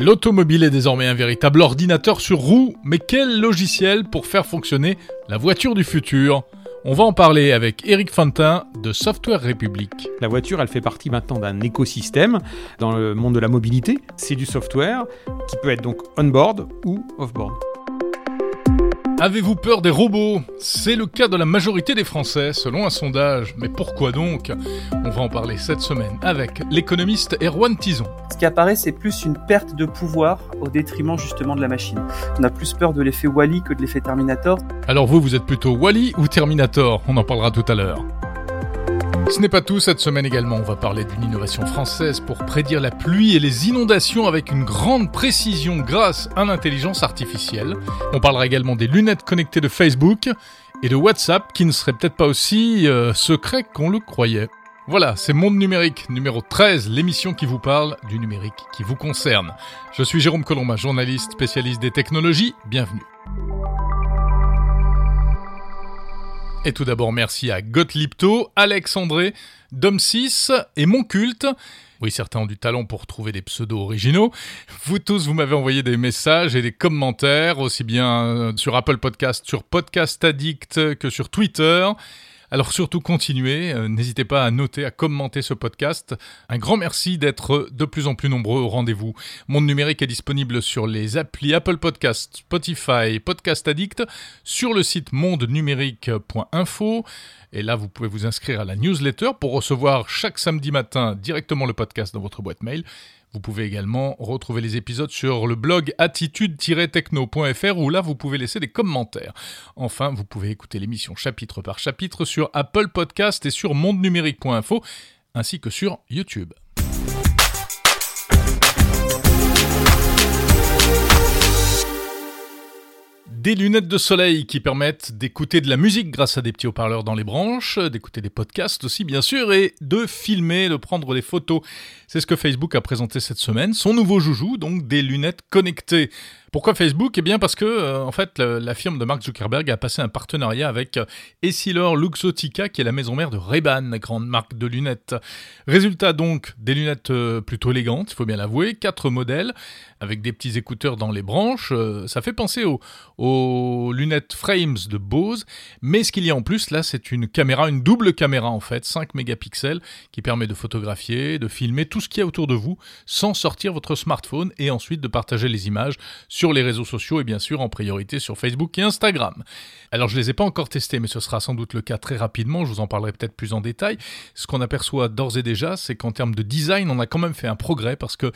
L'automobile est désormais un véritable ordinateur sur roue, mais quel logiciel pour faire fonctionner la voiture du futur? On va en parler avec Eric Fantin de Software République. La voiture, elle fait partie maintenant d'un écosystème dans le monde de la mobilité. C'est du software qui peut être donc on-board ou off-board. Avez-vous peur des robots? C'est le cas de la majorité des Français, selon un sondage. Mais pourquoi donc? On va en parler cette semaine avec l'économiste Erwan Tison. Ce qui apparaît, c'est plus une perte de pouvoir au détriment justement de la machine. On a plus peur de l'effet Wally que de l'effet Terminator. Alors vous, vous êtes plutôt Wally ou Terminator? On en parlera tout à l'heure. Ce n'est pas tout, cette semaine également, on va parler d'une innovation française pour prédire la pluie et les inondations avec une grande précision grâce à l'intelligence artificielle. On parlera également des lunettes connectées de Facebook et de WhatsApp qui ne seraient peut-être pas aussi euh, secrets qu'on le croyait. Voilà, c'est Monde Numérique numéro 13, l'émission qui vous parle du numérique qui vous concerne. Je suis Jérôme Colomba, journaliste spécialiste des technologies, bienvenue. Et tout d'abord, merci à Gottliebto, Alex André, Dom6 et Mon Culte. Oui, certains ont du talent pour trouver des pseudos originaux. Vous tous, vous m'avez envoyé des messages et des commentaires, aussi bien sur Apple Podcast, sur Podcast Addict que sur Twitter. Alors surtout continuez, euh, n'hésitez pas à noter, à commenter ce podcast. Un grand merci d'être de plus en plus nombreux au rendez-vous. Monde numérique est disponible sur les applis Apple Podcast, Spotify, Podcast Addict, sur le site mondenumérique.info. Et là, vous pouvez vous inscrire à la newsletter pour recevoir chaque samedi matin directement le podcast dans votre boîte mail. Vous pouvez également retrouver les épisodes sur le blog attitude-techno.fr où là vous pouvez laisser des commentaires. Enfin, vous pouvez écouter l'émission chapitre par chapitre sur Apple Podcast et sur mondenumérique.info ainsi que sur YouTube. Des lunettes de soleil qui permettent d'écouter de la musique grâce à des petits haut-parleurs dans les branches, d'écouter des podcasts aussi bien sûr, et de filmer, de prendre des photos. C'est ce que Facebook a présenté cette semaine, son nouveau joujou, donc des lunettes connectées. Pourquoi Facebook? Eh bien parce que euh, en fait la, firme de Mark Zuckerberg a passé un partenariat avec euh, Essilor Luxottica qui est la maison mère de Ray-Ban, grande marque de lunettes. Résultat donc des lunettes euh, plutôt élégantes, il faut bien l'avouer, quatre modèles avec des petits écouteurs dans les branches, ça fait penser aux, lunettes frames de Bose, mais ce qu'il y a en plus là, c'est une caméra, une double caméra en fait, 5 mégapixels qui permet de photographier, de filmer tout ce qu'il y a autour de vous sans sortir votre smartphone et ensuite de partager les images les réseaux sociaux et bien sûr en priorité sur Facebook et Instagram. Alors je les ai pas encore testés, mais ce sera sans doute le cas très rapidement, je vous en parlerai peut-être plus en détail. Ce qu'on aperçoit d'ores et déjà, c'est qu'en termes de design, on a quand même fait un progrès parce que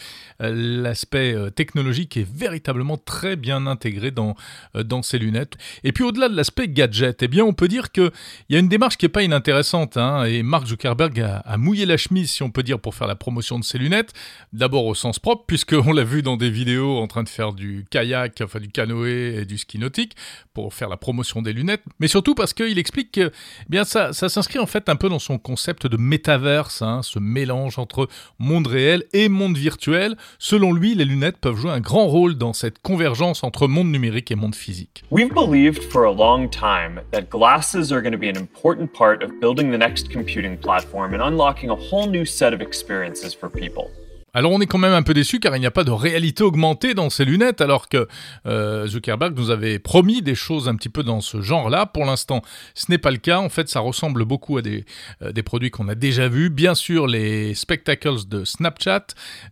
euh, l'aspect euh, technologique est véritablement très bien intégré dans, euh, dans ces lunettes. Et puis au-delà de l'aspect gadget, eh bien on peut dire qu'il y a une démarche qui est pas inintéressante, hein, et Mark Zuckerberg a, mouillé la chemise, si on peut dire, pour faire la promotion de ses lunettes. D'abord au sens propre, puisqu'on l'a vu dans des vidéos en train de faire du kayak, enfin du canoë et du ski nautique pour faire la promotion des lunettes, mais surtout parce qu'il explique que eh bien ça, ça s'inscrit en fait un peu dans son concept de métaverse, hein, ce mélange entre monde réel et monde virtuel. Selon lui, les lunettes peuvent jouer un grand rôle dans cette convergence entre monde numérique et monde physique. We've believed for a long time that glasses are going to be an important part of building the next computing platform and unlocking a whole new set of experiences for people. Alors on est quand même un peu déçu car il n'y a pas de réalité augmentée dans ces lunettes alors que euh, Zuckerberg nous avait promis des choses un petit peu dans ce genre-là. Pour l'instant, ce n'est pas le cas. En fait, ça ressemble beaucoup à des, euh, produits qu'on a déjà vus. Bien sûr, les spectacles de Snapchat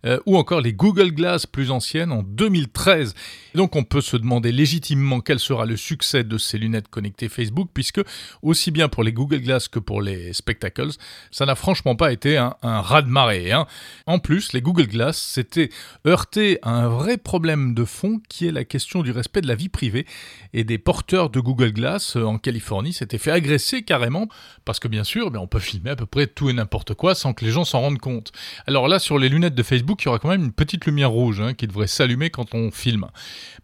euh, ou encore les Google Glass plus anciennes en 2013. donc on peut se demander légitimement quel sera le succès de ces lunettes connectées Facebook puisque aussi bien pour les Google Glass que pour les spectacles, ça n'a franchement pas été un, un raz-de-marée. Hein. En plus, les Google Glass s'était heurté à un vrai problème de fond qui est la question du respect de la vie privée et des porteurs de Google Glass euh, en Californie s'étaient fait agresser carrément parce que bien sûr, ben, on peut filmer à peu près tout et n'importe quoi sans que les gens s'en rendent compte. Alors là, sur les lunettes de Facebook, il y aura quand même une petite lumière rouge hein, qui devrait s'allumer quand on filme.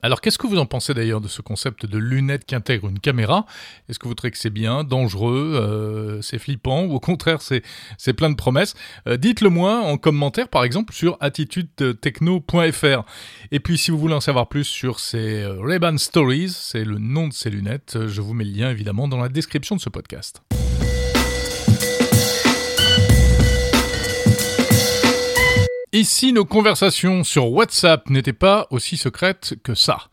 Alors qu'est-ce que vous en pensez d'ailleurs de ce concept de lunettes qui intègrent une caméra? Est-ce que vous trouvez que c'est bien, dangereux, euh, c'est flippant ou au contraire c'est plein de promesses? Euh, Dites-le moi en commentaire par exemple sur attitudetechno.fr. Et puis si vous voulez en savoir plus sur ces euh, Ray-Ban Stories, c'est le nom de ces lunettes, je vous mets le lien évidemment dans la description de ce podcast. Et si nos conversations sur WhatsApp n'étaient pas aussi secrètes que ça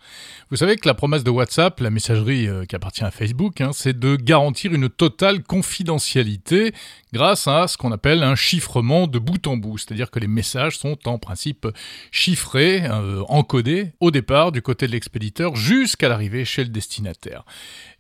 Vous savez que la promesse de WhatsApp, la messagerie euh, qui appartient à Facebook, hein, c'est de garantir une totale confidentialité grâce à ce qu'on appelle un chiffrement de bout en bout. C'est-à-dire que les messages sont en principe chiffrés, euh, encodés au départ du côté de l'expéditeur jusqu'à l'arrivée chez le destinataire.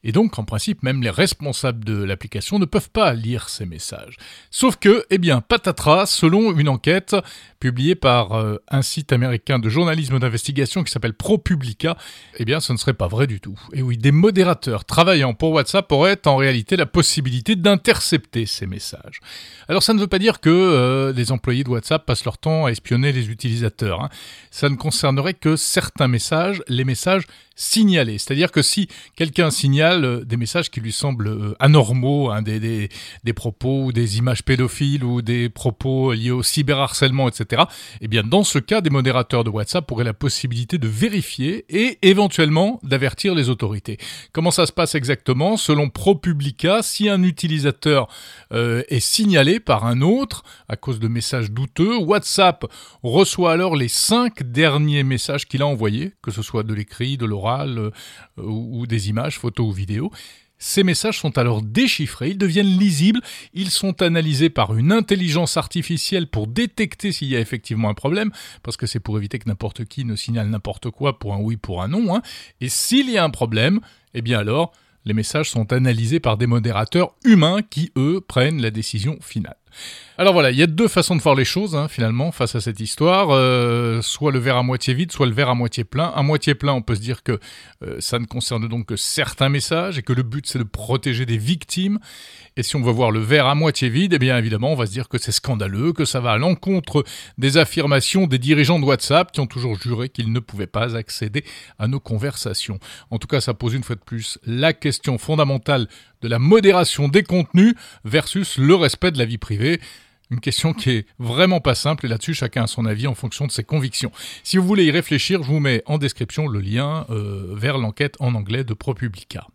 Et donc, en principe, même les responsables de l'application ne peuvent pas lire ces messages. Sauf que, eh bien, patatras, selon une enquête publiée par euh, un site américain de journalisme d'investigation qui s'appelle ProPublica, eh bien, ce ne serait pas vrai du tout. Et oui, des modérateurs travaillant pour WhatsApp auraient en réalité la possibilité d'intercepter ces messages. Alors, ça ne veut pas dire que euh, les employés de WhatsApp passent leur temps à espionner les utilisateurs. Hein. Ça ne concernerait que certains messages, les messages signalés. C'est-à-dire que si quelqu'un signale euh, des messages qui lui semblent anormaux, hein, des, des, des propos ou des images pédophiles ou des propos liés au cyberharcèlement, etc., eh bien, dans ce cas, des modérateurs de WhatsApp auraient la possibilité de vérifier et éventuellement d'avertir les autorités. Comment ça se passe exactement? Selon ProPublica, si un utilisateur euh, est signalé par un autre à cause de messages douteux, WhatsApp reçoit alors les cinq derniers messages qu'il a envoyés, que ce soit de l'écrit, de l'oral euh, ou des images, photos ou vidéos. Ces messages sont alors déchiffrés, ils deviennent lisibles, ils sont analysés par une intelligence artificielle pour détecter s'il y a effectivement un problème, parce que c'est pour éviter que n'importe qui ne signale n'importe quoi pour un oui, pour un non. Hein. Et s'il y a un problème, eh bien alors, les messages sont analysés par des modérateurs humains qui, eux, prennent la décision finale. Alors voilà, il y a deux façons de voir les choses hein, finalement face à cette histoire, euh, soit le verre à moitié vide, soit le verre à moitié plein. À moitié plein, on peut se dire que euh, ça ne concerne donc que certains messages et que le but c'est de protéger des victimes. Et si on veut voir le verre à moitié vide, eh bien évidemment, on va se dire que c'est scandaleux, que ça va à l'encontre des affirmations des dirigeants de WhatsApp qui ont toujours juré qu'ils ne pouvaient pas accéder à nos conversations. En tout cas, ça pose une fois de plus la question fondamentale de la modération des contenus versus le respect de la vie privée. Une question qui est vraiment pas simple et là-dessus chacun a son avis en fonction de ses convictions. Si vous voulez y réfléchir, je vous mets en description le lien euh, vers l'enquête en anglais de ProPublica.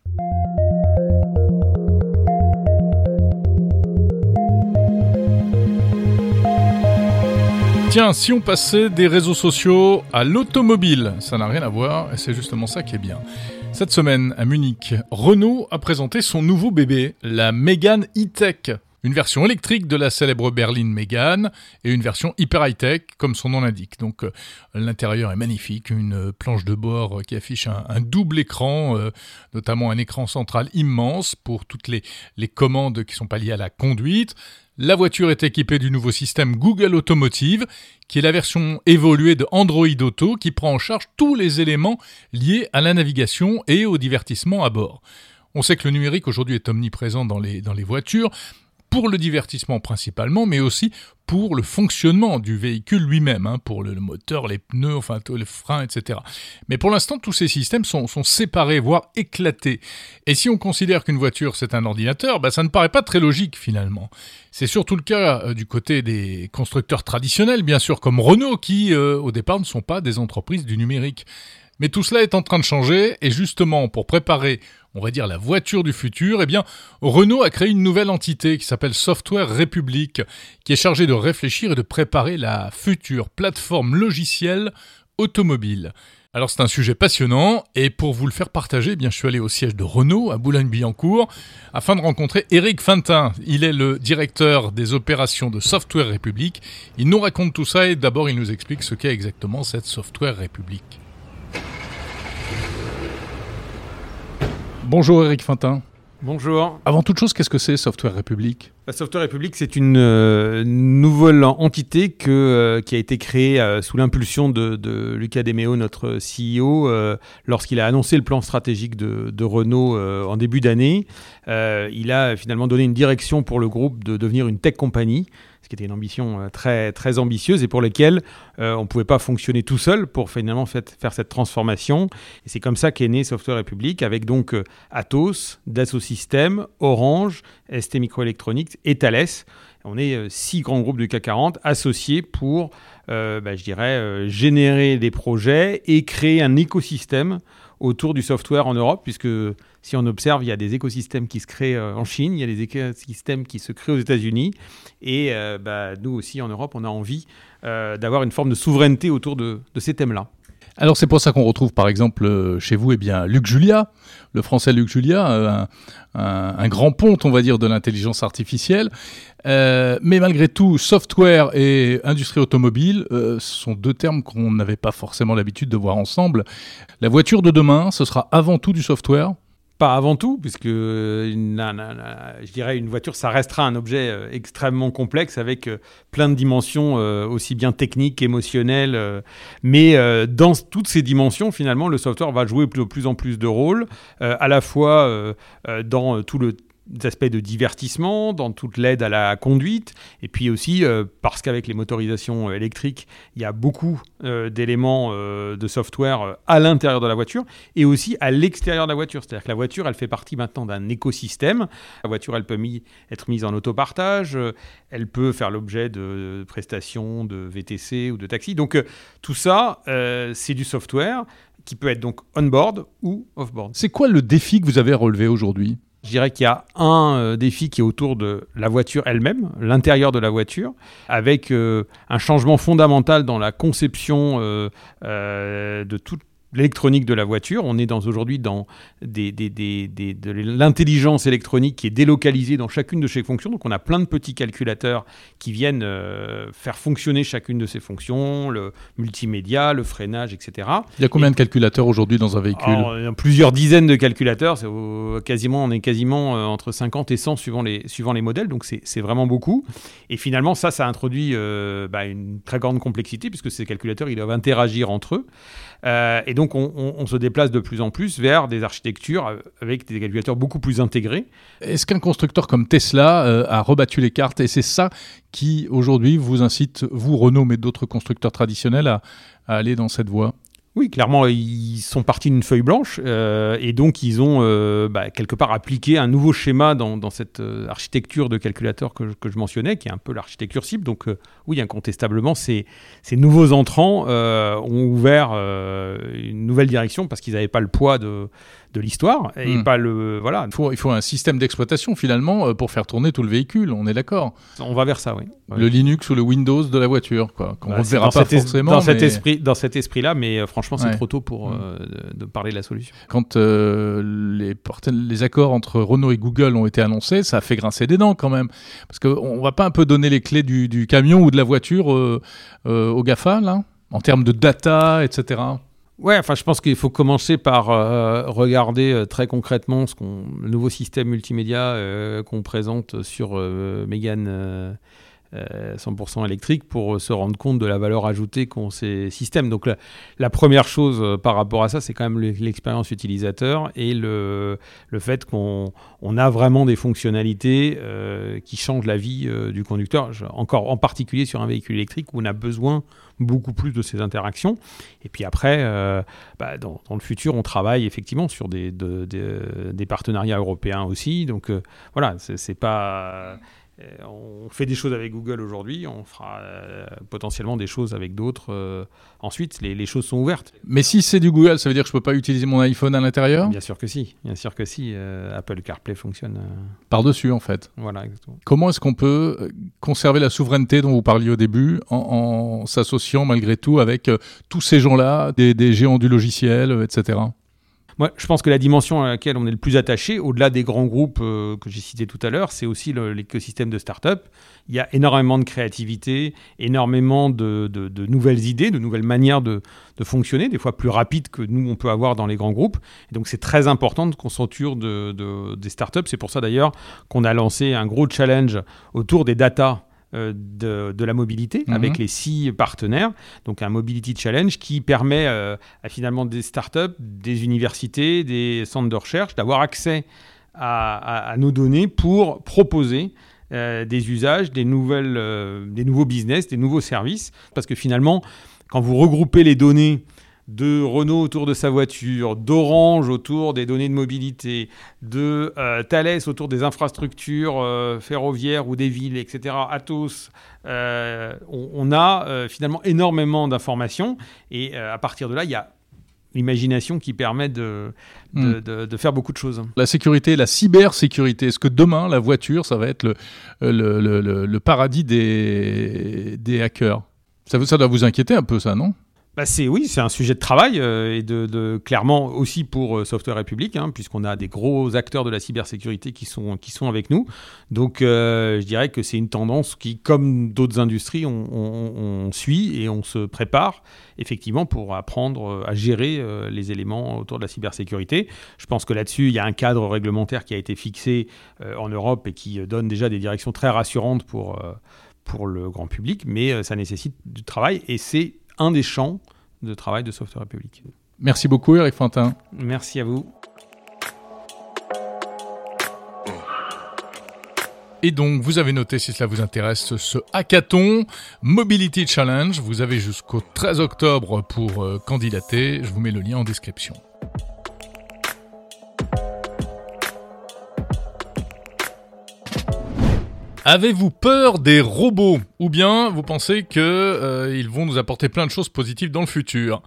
Tiens, si on passait des réseaux sociaux à l'automobile, ça n'a rien à voir et c'est justement ça qui est bien. Cette semaine, à Munich, Renault a présenté son nouveau bébé, la Mégane E-Tech. Une version électrique de la célèbre berline Mégane et une version hyper high-tech, comme son nom l'indique. Donc euh, l'intérieur est magnifique, une planche de bord qui affiche un, double écran, euh, notamment un écran central immense pour toutes les, les commandes qui sont pas liées à la conduite. La voiture est équipée du nouveau système Google Automotive, qui est la version évoluée de Android Auto qui prend en charge tous les éléments liés à la navigation et au divertissement à bord. On sait que le numérique aujourd'hui est omniprésent dans les, dans les voitures, pour le divertissement principalement, mais aussi pour le fonctionnement du véhicule lui-même, hein, pour le, moteur, les pneus, enfin les freins, etc. Mais pour l'instant, tous ces systèmes sont, séparés, voire éclatés. Et si on considère qu'une voiture c'est un ordinateur, bah, ça ne paraît pas très logique finalement. C'est surtout le cas euh, du côté des constructeurs traditionnels, bien sûr, comme Renault, qui euh, au départ ne sont pas des entreprises du numérique. Mais tout cela est en train de changer, et justement, pour préparer, on va dire, la voiture du futur, eh bien, Renault a créé une nouvelle entité qui s'appelle Software République, qui est chargée de réfléchir et de préparer la future plateforme logicielle automobile. Alors c'est un sujet passionnant et pour vous le faire partager, eh bien je suis allé au siège de Renault à Boulogne-Billancourt afin de rencontrer Eric Fintin. Il est le directeur des opérations de Software République. Il nous raconte tout ça et d'abord il nous explique ce qu'est exactement cette Software République. Bonjour Eric Fintin. Bonjour. Avant toute chose, qu'est-ce que c'est Software République? La Software République, c'est une euh, nouvelle entité que, euh, qui a été créée euh, sous l'impulsion de, Lucas Demeo, notre CEO, lorsqu'il a annoncé le plan stratégique de, de Renault en début d'année. il a finalement donné une direction pour le groupe de devenir une tech company qui était une ambition euh, très, très ambitieuse et pour laquelle euh, on ne pouvait pas fonctionner tout seul pour finalement faire cette transformation. Et c'est comme ça qu'est né Software République avec donc euh, Atos, Dassault Systèmes, Orange, ST Microelectronics et Thales. On est six grands groupes du CAC 40 associés pour, bah, je dirais, générer des projets et créer un écosystème autour du software en Europe, puisque si on observe, il y a des écosystèmes qui se créent euh, en Chine, il y a des écosystèmes qui se créent aux États-Unis, et euh, bah, nous aussi en Europe, on a envie euh, d'avoir une forme de souveraineté autour de, ces thèmes-là. Alors c'est pour ça qu'on retrouve par exemple chez vous eh bien, Luc Julia, le français Luc Julia, un, grand ponte on va dire de l'intelligence artificielle. Mais malgré tout, software et industrie automobile ce sont deux termes qu'on n'avait pas forcément l'habitude de voir ensemble. La voiture de demain, ce sera avant tout du software pas avant tout, puisque je dirais une voiture, ça restera un objet euh, extrêmement complexe avec euh, plein de dimensions euh, aussi bien techniques, émotionnelles. mais dans toutes ces dimensions, finalement, le software va jouer de plus en plus de rôles, à la fois dans tout le aspects de divertissement, dans toute l'aide à la conduite, et puis aussi euh, parce qu'avec les motorisations électriques, il y a beaucoup euh, d'éléments euh, de software à l'intérieur de la voiture et aussi à l'extérieur de la voiture. C'est-à-dire que la voiture, elle fait partie maintenant d'un écosystème. La voiture, elle peut être mise en autopartage, elle peut faire l'objet de prestations de VTC ou de taxi. Donc tout ça, c'est du software qui peut être donc on-board ou off-board. C'est quoi le défi que vous avez relevé aujourd'hui? Je dirais qu'il y a un euh, défi qui est autour de la voiture elle-même, l'intérieur de la voiture, avec euh, un changement fondamental dans la conception euh, de toute l'électronique de la voiture. On est dans aujourd'hui dans des, de l'intelligence électronique qui est délocalisée dans chacune de ces fonctions. Donc on a plein de petits calculateurs qui viennent euh, faire fonctionner chacune de ces fonctions, le multimédia, le freinage, etc. Il y a combien de calculateurs aujourd'hui dans un véhicule? Il y a plusieurs dizaines de calculateurs. quasiment, on est quasiment euh, entre 50 et 100 suivant les, suivant les modèles. Donc c'est vraiment beaucoup. Et finalement, ça, ça introduit euh, bah, une très grande complexité puisque ces calculateurs, ils doivent interagir entre eux. Euh, et donc, on, se déplace de plus en plus vers des architectures avec des calculateurs beaucoup plus intégrés. Est-ce qu'un constructeur comme Tesla euh, a rebattu les cartes Et c'est ça qui, aujourd'hui, vous incite, vous, Renault, mais d'autres constructeurs traditionnels, à aller dans cette voie? Oui, clairement, ils sont partis d'une feuille blanche euh, et donc ils ont euh, bah, quelque part appliqué un nouveau schéma dans, cette euh, architecture de calculateur que, je mentionnais, qui est un peu l'architecture cible. Donc oui, incontestablement, ces, ces nouveaux entrants ont ouvert une nouvelle direction parce qu'ils n'avaient pas le poids de, de l'histoire et hmm. pas le voilà. Il faut, il faut un système d'exploitation finalement euh, pour faire tourner tout le véhicule. On est d'accord. On va vers ça, oui. Le Linux ou le Windows de la voiture, quoi. Qu'on ne bah, verra pas forcément. Dans cet esprit, dans cet esprit-là, mais euh, franchement, c'est trop tôt pour hmm. euh, de, parler de la solution. Quand les, les accords entre Renault et Google ont été annoncés, ça a fait grincer des dents quand même, parce qu'on va pas un peu donner les clés du, du camion ou de la voiture au Gafa là, en termes de data, etc. Ouais, enfin, je pense qu'il faut commencer par euh, regarder euh, très concrètement ce qu'on, le nouveau système multimédia euh, qu'on présente sur Mégane 100% électrique pour se rendre compte de la valeur ajoutée qu'ont ces systèmes. Donc, la, première chose par rapport à ça, c'est quand même l'expérience utilisateur et le, le fait qu'on on a vraiment des fonctionnalités qui changent la vie du conducteur, encore en particulier sur un véhicule électrique où on a besoin beaucoup plus de ces interactions. Et puis après, euh, bah, dans, le futur, on travaille effectivement sur des, des partenariats européens aussi. Donc euh, voilà, c'est pas euh, on fait des choses avec Google aujourd'hui, on fera euh, potentiellement des choses avec d'autres euh, ensuite. Les, choses sont ouvertes. Mais si c'est du Google, ça veut dire que je ne peux pas utiliser mon iPhone à l'intérieur? Bien sûr que si. Bien sûr que si. Apple CarPlay fonctionne. Par-dessus, en fait. Voilà, exactement. Comment est-ce qu'on peut conserver la souveraineté dont vous parliez au début en, s'associant malgré tout avec tous ces gens-là, des géants du logiciel, etc. Moi, je pense que la dimension à laquelle on est le plus attaché, au-delà des grands groupes euh, que j'ai cités tout à l'heure, c'est aussi l'écosystème de start-up. Il y a énormément de créativité, énormément de, nouvelles idées, de nouvelles manières de, fonctionner, des fois plus rapides que nous, on peut avoir dans les grands groupes. Et donc, c'est très important qu'on s'entoure de, des start-up. C'est pour ça d'ailleurs qu'on a lancé un gros challenge autour des data euh, de, la mobilité mhm. avec les six partenaires. Donc un Mobility Challenge qui permet euh, à finalement des startups, des universités, des centres de recherche d'avoir accès à, nos données pour proposer euh, des usages, des, nouvelles, des nouveaux business, des nouveaux services. Parce que finalement, quand vous regroupez les données de Renault autour de sa voiture, d'Orange autour des données de mobilité, de euh, Thales autour des infrastructures euh, ferroviaires ou des villes, etc., Atos, euh, on, a finalement énormément d'informations et à partir de là, il y a l'imagination qui permet de, hmm. de, de, faire beaucoup de choses. La sécurité, la cybersécurité, est-ce que demain, la voiture, ça va être le, le, le, le paradis des, des hackers? Ça, ça doit vous inquiéter un peu, ça, non? Bah c'est oui, c'est un sujet de travail euh, et clairement aussi pour euh, Software République, hein, puisqu'on a des gros acteurs de la cybersécurité qui sont avec nous. Donc euh, je dirais que c'est une tendance qui, comme d'autres industries, on, suit et on se prépare effectivement pour apprendre à gérer les éléments autour de la cybersécurité. Je pense que là-dessus, il y a un cadre réglementaire qui a été fixé en Europe et qui donne déjà des directions très rassurantes pour pour le grand public, mais ça nécessite du travail et c'est un des champs de travail de Software République. Merci beaucoup Eric Fantin. Merci à vous. Et donc, vous avez noté, si cela vous intéresse, ce hackathon Mobility Challenge. Vous avez jusqu'au 13 octobre pour euh, candidater. Je vous mets le lien en description. Avez-vous peur des robots? Ou bien vous pensez qu'ils euh, vont nous apporter plein de choses positives dans le futur?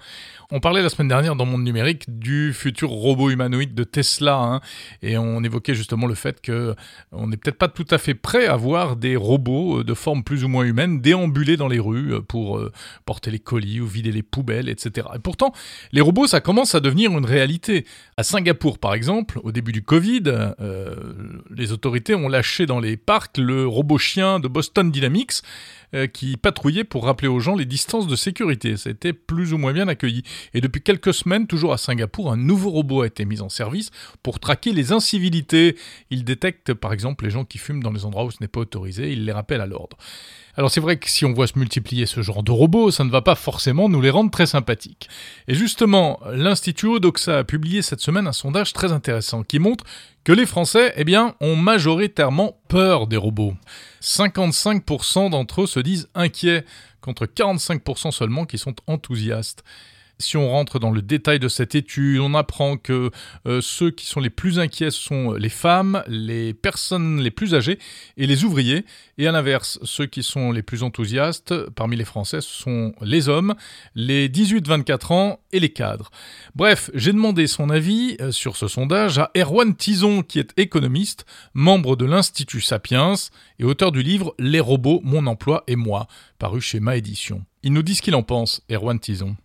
On parlait la semaine dernière dans Monde Numérique du futur robot humanoïde de Tesla, hein, et on évoquait justement le fait que on n'est peut-être pas tout à fait prêt à voir des robots euh, de forme plus ou moins humaine déambuler dans les rues euh, pour euh, porter les colis ou vider les poubelles, etc. Et pourtant, les robots, ça commence à devenir une réalité. À Singapour, par exemple, au début du Covid, les autorités ont lâché dans les parcs le robot chien de Boston Dynamics euh, qui patrouillait pour rappeler aux gens les distances de sécurité. Ça a plus ou moins bien accueilli. Et depuis quelques semaines, toujours à Singapour, un nouveau robot a été mis en service pour traquer les incivilités. Il détecte par exemple les gens qui fument dans les endroits où ce n'est pas autorisé, il les rappelle à l'ordre. Alors c'est vrai que si on voit se multiplier ce genre de robots, ça ne va pas forcément nous les rendre très sympathiques. Et justement, l'Institut Odoxa a publié cette semaine un sondage très intéressant qui montre que les Français, eh ont majoritairement peur des robots. 55% d'entre eux se disent inquiets, contre 45% seulement qui sont enthousiastes. Si on rentre dans le détail de cette étude, on apprend que euh, ceux qui sont les plus inquiets sont les femmes, les personnes les plus âgées et les ouvriers. Et à l'inverse, ceux qui sont les plus enthousiastes parmi les Français sont les hommes, les 18-24 ans et les cadres. Bref, j'ai demandé son avis euh, sur ce sondage à Erwan Tison, qui est économiste, membre de l'Institut Sapiens et auteur du livre Les robots, mon emploi et moi, paru chez Ma Édition. Il nous dit ce qu'il en pense, Erwan Tison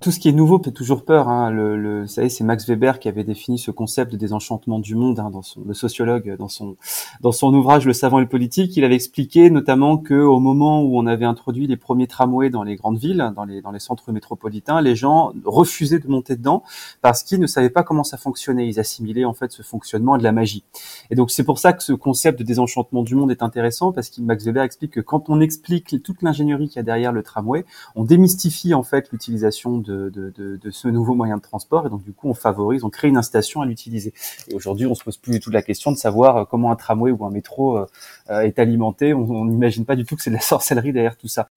tout ce qui est nouveau fait toujours peur. Hein. Le, le, savez, c'est Max Weber qui avait défini ce concept de désenchantement du monde, hein, dans son, le sociologue, dans son dans son ouvrage Le savant et le politique. Il avait expliqué notamment que au moment où on avait introduit les premiers tramways dans les grandes villes, dans les dans les centres métropolitains, les gens refusaient de monter dedans parce qu'ils ne savaient pas comment ça fonctionnait. Ils assimilaient en fait ce fonctionnement à de la magie. Et donc c'est pour ça que ce concept de désenchantement du monde est intéressant parce que Max Weber explique que quand on explique toute l'ingénierie qu'il y a derrière le tramway, on démystifie en fait l'utilisation de de, ce nouveau moyen de transport et donc du coup on favorise, on crée une incitation à l'utiliser. Et aujourd'hui on se pose plus du tout la question de savoir euh, comment un tramway ou un métro euh, euh, est alimenté. On n'imagine pas du tout que c'est de la sorcellerie derrière tout ça.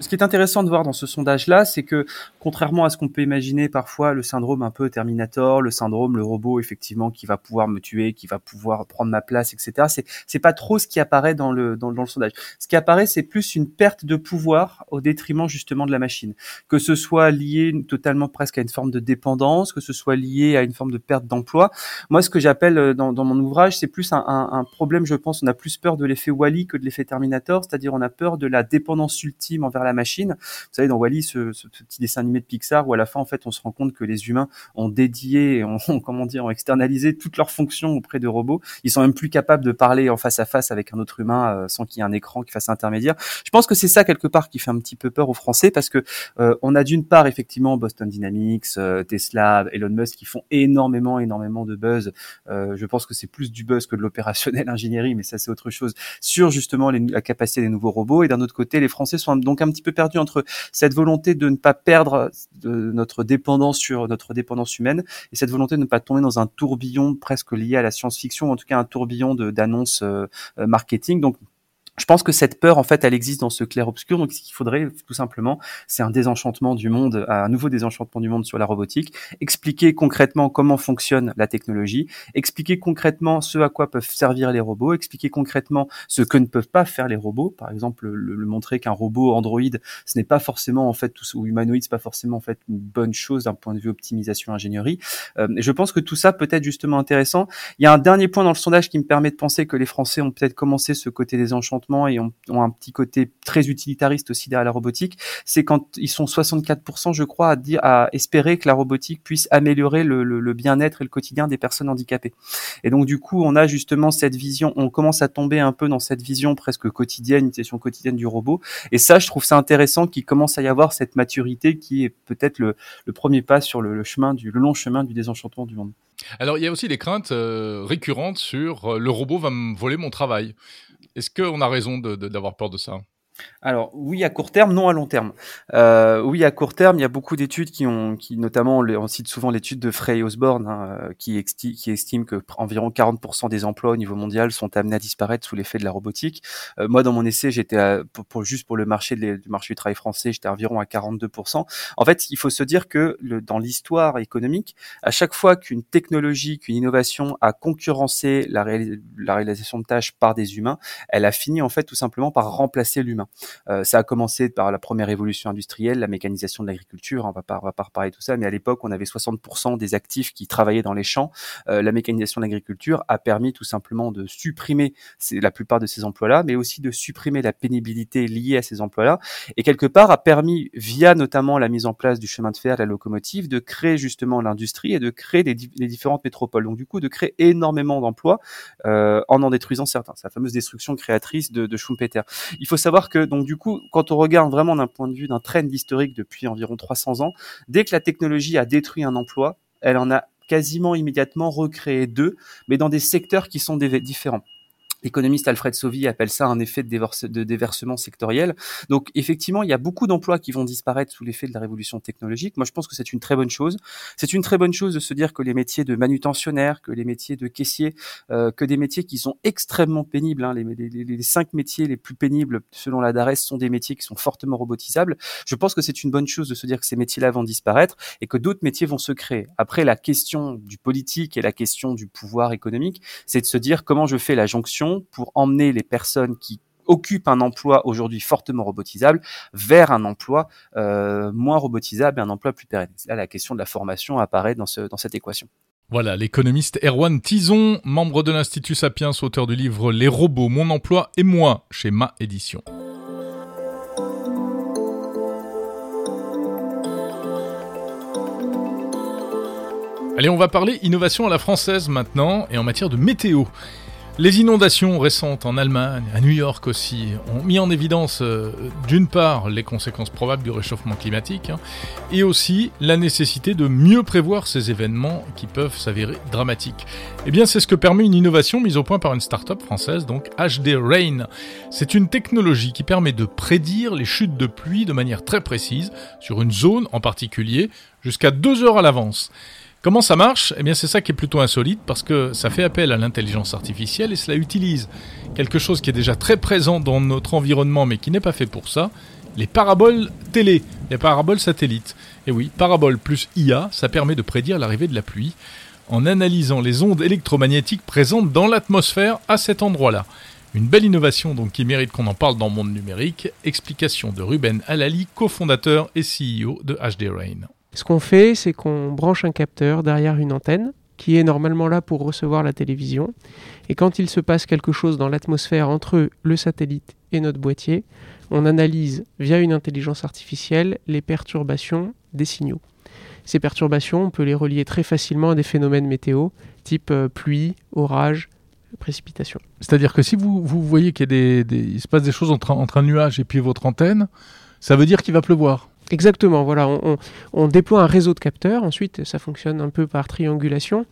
Ce qui est intéressant de voir dans ce sondage-là, c'est que contrairement à ce qu'on peut imaginer parfois, le syndrome un peu Terminator, le syndrome le robot effectivement qui va pouvoir me tuer, qui va pouvoir prendre ma place, etc. C'est c'est pas trop ce qui apparaît dans le dans, le sondage. Ce qui apparaît, c'est plus une perte de pouvoir au détriment justement de la machine. Que ce soit lié totalement presque à une forme de dépendance, que ce soit lié à une forme de perte d'emploi. Moi, ce que j'appelle euh, dans, mon ouvrage, c'est plus un, un, un problème. Je pense, on a plus peur de l'effet Wally que de l'effet Terminator, c'est-à-dire on a peur de la dépendance ultime envers la la machine. Vous savez, dans Wally, ce, ce, petit dessin animé de Pixar, où à la fin, en fait, on se rend compte que les humains ont dédié, ont, comment dire, ont externalisé toutes leurs fonctions auprès de robots. Ils sont même plus capables de parler en face à face avec un autre humain euh, sans qu'il y ait un écran qui fasse intermédiaire. Je pense que c'est ça quelque part qui fait un petit peu peur aux Français parce que euh, on a d'une part effectivement Boston Dynamics, euh, Tesla, Elon Musk qui font énormément, énormément de buzz. je pense que c'est plus du buzz que de l'opérationnel ingénierie, mais ça c'est autre chose sur justement les, la capacité des nouveaux robots. Et d'un autre côté, les Français sont donc un petit peu perdu entre cette volonté de ne pas perdre de notre dépendance sur notre dépendance humaine et cette volonté de ne pas tomber dans un tourbillon presque lié à la science-fiction, en tout cas un tourbillon d'annonces euh, marketing. Donc je pense que cette peur, en fait, elle existe dans ce clair-obscur. Donc, ce qu'il faudrait, tout simplement, c'est un désenchantement du monde, un nouveau désenchantement du monde sur la robotique. Expliquer concrètement comment fonctionne la technologie. Expliquer concrètement ce à quoi peuvent servir les robots. Expliquer concrètement ce que ne peuvent pas faire les robots. Par exemple, le, montrer qu'un robot Android, ce n'est pas forcément, en fait, ou humanoïde, c'est pas forcément, en fait, une bonne chose d'un point de vue optimisation ingénierie. Euh, je pense que tout ça peut être justement intéressant. Il y a un dernier point dans le sondage qui me permet de penser que les Français ont peut-être commencé ce côté désenchantement et ont, un petit côté très utilitariste aussi derrière la robotique, c'est quand ils sont 64%, je crois, à dire, à espérer que la robotique puisse améliorer le, bien-être et le quotidien des personnes handicapées. Et donc du coup, on a justement cette vision, on commence à tomber un peu dans cette vision presque quotidienne, une session quotidienne du robot. Et ça, je trouve ça intéressant qu'il commence à y avoir cette maturité qui est peut-être le, premier pas sur le, chemin du long chemin du désenchantement du monde. Alors, il y a aussi des craintes euh, récurrentes sur euh, le robot va me voler mon travail. Est-ce qu'on a raison d'avoir peur de ça? Alors oui à court terme, non à long terme. Euh, oui à court terme, il y a beaucoup d'études qui ont, qui notamment on cite souvent l'étude de Frey Osborne hein, euh, qui, estime que environ 40% des emplois au niveau mondial sont amenés à disparaître sous l'effet de la robotique. Euh, moi dans mon essai, j'étais pour, juste pour le marché du marché du travail français, j'étais environ à 42%. En fait, il faut se dire que dans l'histoire économique, à chaque fois qu'une technologie, qu'une innovation a concurrencé la réalisation de tâches par des humains, elle a fini en fait tout simplement par remplacer l'humain. Euh, ça a commencé par la première révolution industrielle, la mécanisation de l'agriculture. On va pas, on va pas reparler tout ça, mais à l'époque, on avait 60% des actifs qui travaillaient dans les champs. Euh, la mécanisation de l'agriculture a permis tout simplement de supprimer la plupart de ces emplois-là, mais aussi de supprimer la pénibilité liée à ces emplois-là, et quelque part a permis, via notamment la mise en place du chemin de fer, la locomotive, de créer justement l'industrie et de créer les, différentes métropoles. Donc du coup, de créer énormément d'emplois euh, en en détruisant certains. C'est la fameuse destruction créatrice de, de Schumpeter. Il faut savoir que donc du coup, quand on regarde vraiment d'un point de vue d'un trend historique depuis environ 300 ans, dès que la technologie a détruit un emploi, elle en a quasiment immédiatement recréé deux, mais dans des secteurs qui sont différents. L'économiste Alfred Sauvy appelle ça un effet de, déversement sectoriel. Donc effectivement, il y a beaucoup d'emplois qui vont disparaître sous l'effet de la révolution technologique. Moi, je pense que c'est une très bonne chose. C'est une très bonne chose de se dire que les métiers de manutentionnaire, que les métiers de caissier, euh, que des métiers qui sont extrêmement pénibles, hein, les, les, cinq métiers les plus pénibles selon la DARES sont des métiers qui sont fortement robotisables. Je pense que c'est une bonne chose de se dire que ces métiers-là vont disparaître et que d'autres métiers vont se créer. Après, la question du politique et la question du pouvoir économique, c'est de se dire comment je fais la jonction pour emmener les personnes qui occupent un emploi aujourd'hui fortement robotisable vers un emploi euh, moins robotisable et un emploi plus pérenne. Là, la question de la formation apparaît dans, dans cette équation. Voilà, l'économiste Erwan Tison, membre de l'Institut Sapiens, auteur du livre Les robots, mon emploi et moi, chez Ma Édition. Allez, on va parler innovation à la française maintenant et en matière de météo. Les inondations récentes en Allemagne, à New York aussi, ont mis en évidence euh, d'une part les conséquences probables du réchauffement climatique hein, et aussi la nécessité de mieux prévoir ces événements qui peuvent s'avérer dramatiques. Eh bien, c'est ce que permet une innovation mise au point par une start-up française, donc HD Rain. C'est une technologie qui permet de prédire les chutes de pluie de manière très précise sur une zone en particulier jusqu'à deux heures à l'avance. Comment ça marche? Eh bien, c'est ça qui est plutôt insolite parce que ça fait appel à l'intelligence artificielle et cela utilise quelque chose qui est déjà très présent dans notre environnement mais qui n'est pas fait pour ça les paraboles télé, les paraboles satellites. Et oui, paraboles plus IA, ça permet de prédire l'arrivée de la pluie en analysant les ondes électromagnétiques présentes dans l'atmosphère à cet endroit-là. Une belle innovation donc qui mérite qu'on en parle dans le monde numérique. Explication de Ruben Alali, cofondateur et CEO de HD Rain. Ce qu'on fait, c'est qu'on branche un capteur derrière une antenne qui est normalement là pour recevoir la télévision. Et quand il se passe quelque chose dans l'atmosphère entre le satellite et notre boîtier, on analyse via une intelligence artificielle les perturbations des signaux. Ces perturbations, on peut les relier très facilement à des phénomènes météo, type euh, pluie, orage, précipitation. C'est-à-dire que si vous, voyez qu'il se passe des choses entre un nuage et puis votre antenne, ça veut dire qu'il va pleuvoir Exactement, voilà, on, déploie un réseau de capteurs, ensuite ça fonctionne un peu par triangulation.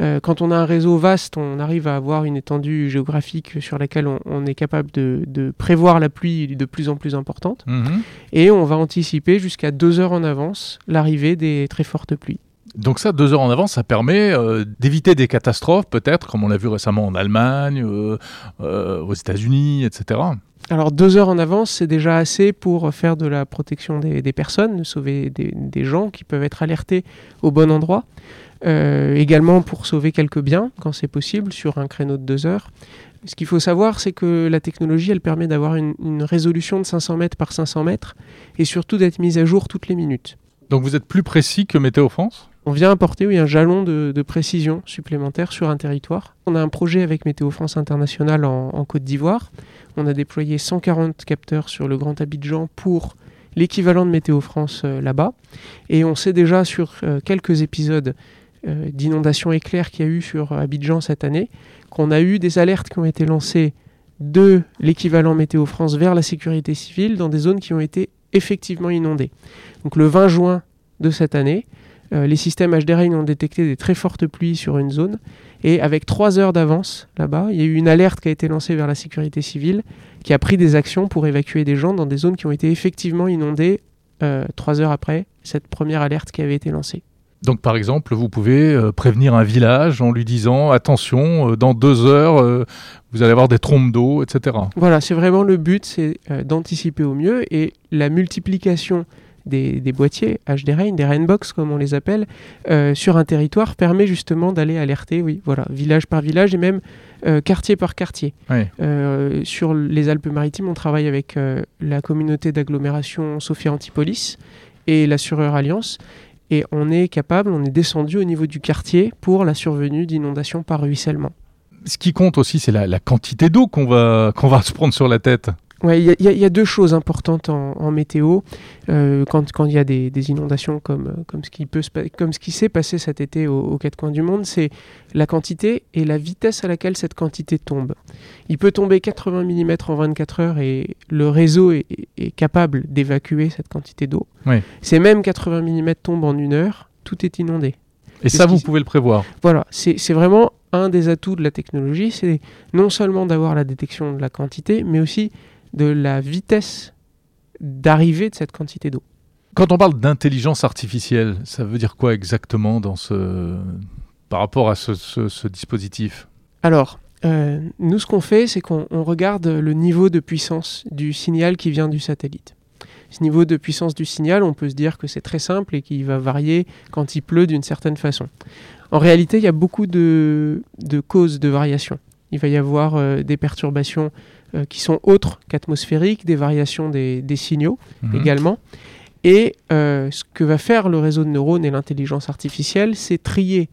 Euh, quand on a un réseau vaste, on arrive à avoir une étendue géographique sur laquelle on, est capable de, prévoir la pluie de plus en plus importante, mhm. et on va anticiper jusqu'à deux heures en avance l'arrivée des très fortes pluies. Donc ça, deux heures en avance, ça permet euh, d'éviter des catastrophes, peut-être, comme on l'a vu récemment en Allemagne, euh, aux États-Unis, etc. Alors deux heures en avance, c'est déjà assez pour faire de la protection des, personnes, sauver des, gens qui peuvent être alertés au bon endroit. Euh, également pour sauver quelques biens, quand c'est possible, sur un créneau de deux heures. Ce qu'il faut savoir, c'est que la technologie, elle permet d'avoir une, résolution de 500 mètres par 500 mètres, et surtout d'être mise à jour toutes les minutes. Donc vous êtes plus précis que Météo France? On vient apporter oui, un jalon de, précision supplémentaire sur un territoire. On a un projet avec Météo France International en, Côte d'Ivoire. On a déployé 140 capteurs sur le Grand Abidjan pour l'équivalent de Météo France euh, là-bas. Et on sait déjà sur euh, quelques épisodes euh, d'inondation éclair qu'il y a eu sur Abidjan cette année qu'on a eu des alertes qui ont été lancées de l'équivalent Météo France vers la sécurité civile dans des zones qui ont été effectivement inondées. Donc le 20 juin de cette année, euh, les systèmes HD Rain ont détecté des très fortes pluies sur une zone. Et avec trois heures d'avance là-bas, il y a eu une alerte qui a été lancée vers la sécurité civile qui a pris des actions pour évacuer des gens dans des zones qui ont été effectivement inondées euh, trois heures après cette première alerte qui avait été lancée. Donc par exemple, vous pouvez euh, prévenir un village en lui disant attention, dans deux heures, vous allez avoir des trompes d'eau, etc. Voilà, c'est vraiment le but, c'est d'anticiper au mieux et la multiplication des, boîtiers HD Rain, des Rainbox comme on les appelle, euh, sur un territoire permet justement d'aller alerter, oui, voilà, village par village et même euh, quartier par quartier. Euh, sur les Alpes-Maritimes, on travaille avec la communauté d'agglomération Sophia Antipolis et l'assureur Alliance. Et on est capable, on est descendu au niveau du quartier pour la survenue d'inondations par ruissellement. Ce qui compte aussi, c'est la, la, quantité d'eau qu'on va, qu'on va se prendre sur la tête. Ouais, il y, a deux choses importantes en, météo euh, quand il y a des, inondations comme, euh, comme ce qui peut comme ce qui s'est passé cet été aux, quatre coins du monde, c'est la quantité et la vitesse à laquelle cette quantité tombe. Il peut tomber 80 mm en 24 heures et le réseau est, capable d'évacuer cette quantité d'eau. Oui. C'est même 80 mm tombe en une heure, tout est inondé. Et ça, vous pouvez le prévoir. Voilà, c'est vraiment un des atouts de la technologie, c'est non seulement d'avoir la détection de la quantité, mais aussi de la vitesse d'arrivée de cette quantité d'eau. Quand on parle d'intelligence artificielle, ça veut dire quoi exactement dans ce... par rapport à ce, dispositif? Alors, euh, nous, ce qu'on fait, c'est qu'on regarde le niveau de puissance du signal qui vient du satellite. Ce niveau de puissance du signal, on peut se dire que c'est très simple et qu'il va varier quand il pleut d'une certaine façon. En réalité, il y a beaucoup de, causes de variation. Il va y avoir euh, des perturbations euh, qui sont autres qu'atmosphériques, des variations des, signaux mhm. également. Et euh, ce que va faire le réseau de neurones et l'intelligence artificielle, c'est trier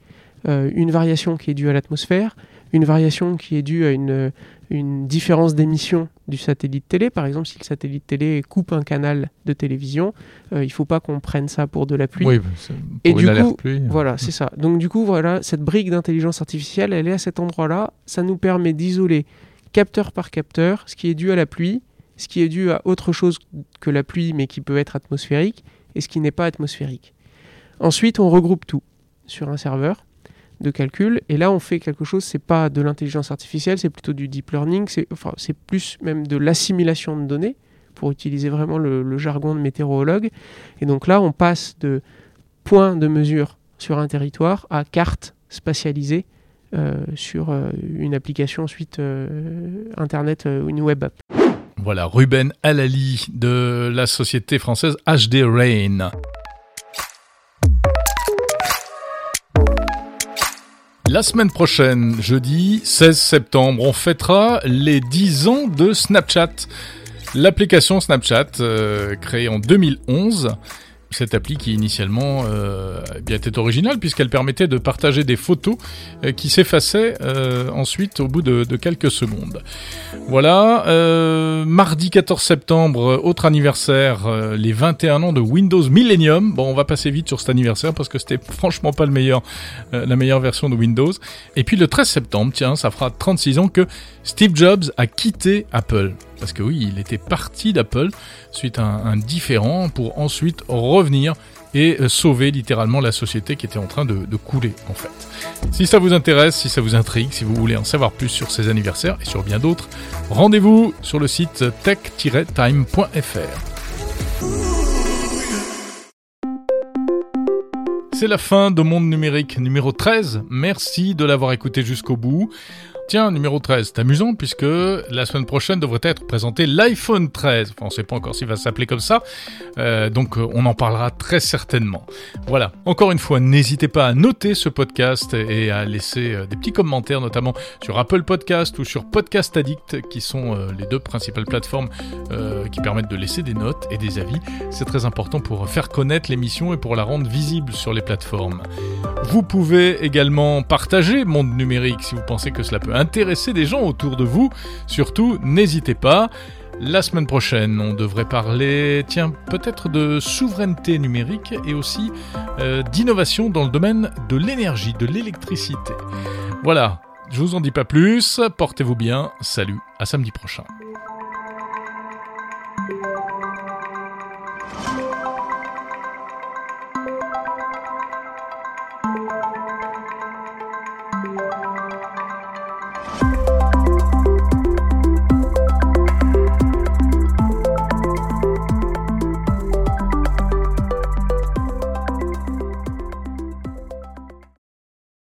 euh, une variation qui est due à l'atmosphère, une variation qui est due à une, une différence d'émission du satellite télé. Par exemple, si le satellite télé coupe un canal de télévision, il ne faut pas qu'on prenne ça pour de la pluie. Oui, et du coup, pluie. voilà, c'est ça. Donc du coup, voilà, cette brique d'intelligence artificielle, elle est à cet endroit-là. Ça nous permet d'isoler capteur par capteur, ce qui est dû à la pluie, ce qui est dû à autre chose que la pluie mais qui peut être atmosphérique, et ce qui n'est pas atmosphérique. Ensuite, on regroupe tout sur un serveur de calcul, et là on fait quelque chose, c'est pas de l'intelligence artificielle, c'est plutôt du deep learning, c'est plus même de l'assimilation de données, pour utiliser vraiment le, jargon de météorologue. Et donc là, on passe de points de mesure sur un territoire à cartes spatialisées euh, sur euh, une application ensuite euh, Internet ou une web app. Voilà, Ruben Alali de la société française HD Rain. La semaine prochaine, jeudi 16 septembre, on fêtera les 10 ans de Snapchat. L'application Snapchat, créée en 2011, cette appli qui initialement euh, bien était originale puisqu'elle permettait de partager des photos euh, qui s'effaçaient euh, ensuite au bout de, quelques secondes. Voilà, mardi 14 septembre, autre anniversaire, les 21 ans de Windows Millennium. Bon, on va passer vite sur cet anniversaire parce que c'était franchement pas la meilleure version de Windows. Et puis le 13 septembre, tiens, ça fera 36 ans que Steve Jobs a quitté Apple. Parce que oui, il était parti d'Apple suite à un, différent pour ensuite revenir et euh, sauver littéralement la société qui était en train de, couler en fait. Si ça vous intéresse, si ça vous intrigue, si vous voulez en savoir plus sur ces anniversaires et sur bien d'autres, rendez-vous sur le site tech-time.fr. C'est la fin de Monde Numérique numéro 13. Merci de l'avoir écouté jusqu'au bout. Tiens, numéro 13, c'est amusant puisque la semaine prochaine devrait être présenté l'iPhone 13. Enfin, on ne sait pas encore s'il va s'appeler comme ça, euh, donc euh, on en parlera très certainement. Voilà, encore une fois, n'hésitez pas à noter ce podcast et à laisser euh, des petits commentaires, notamment sur Apple Podcast ou sur Podcast Addict, qui sont les deux principales plateformes qui permettent de laisser des notes et des avis. C'est très important pour faire connaître l'émission et pour la rendre visible sur les plateformes. Vous pouvez également partager Monde Numérique si vous pensez que cela peut intéresser des gens autour de vous. Surtout, n'hésitez pas. La semaine prochaine, on devrait parler, tiens, peut-être de souveraineté numérique et aussi euh, d'innovation dans le domaine de l'énergie, de l'électricité. Voilà, je vous en dis pas plus, portez-vous bien, salut, à samedi prochain.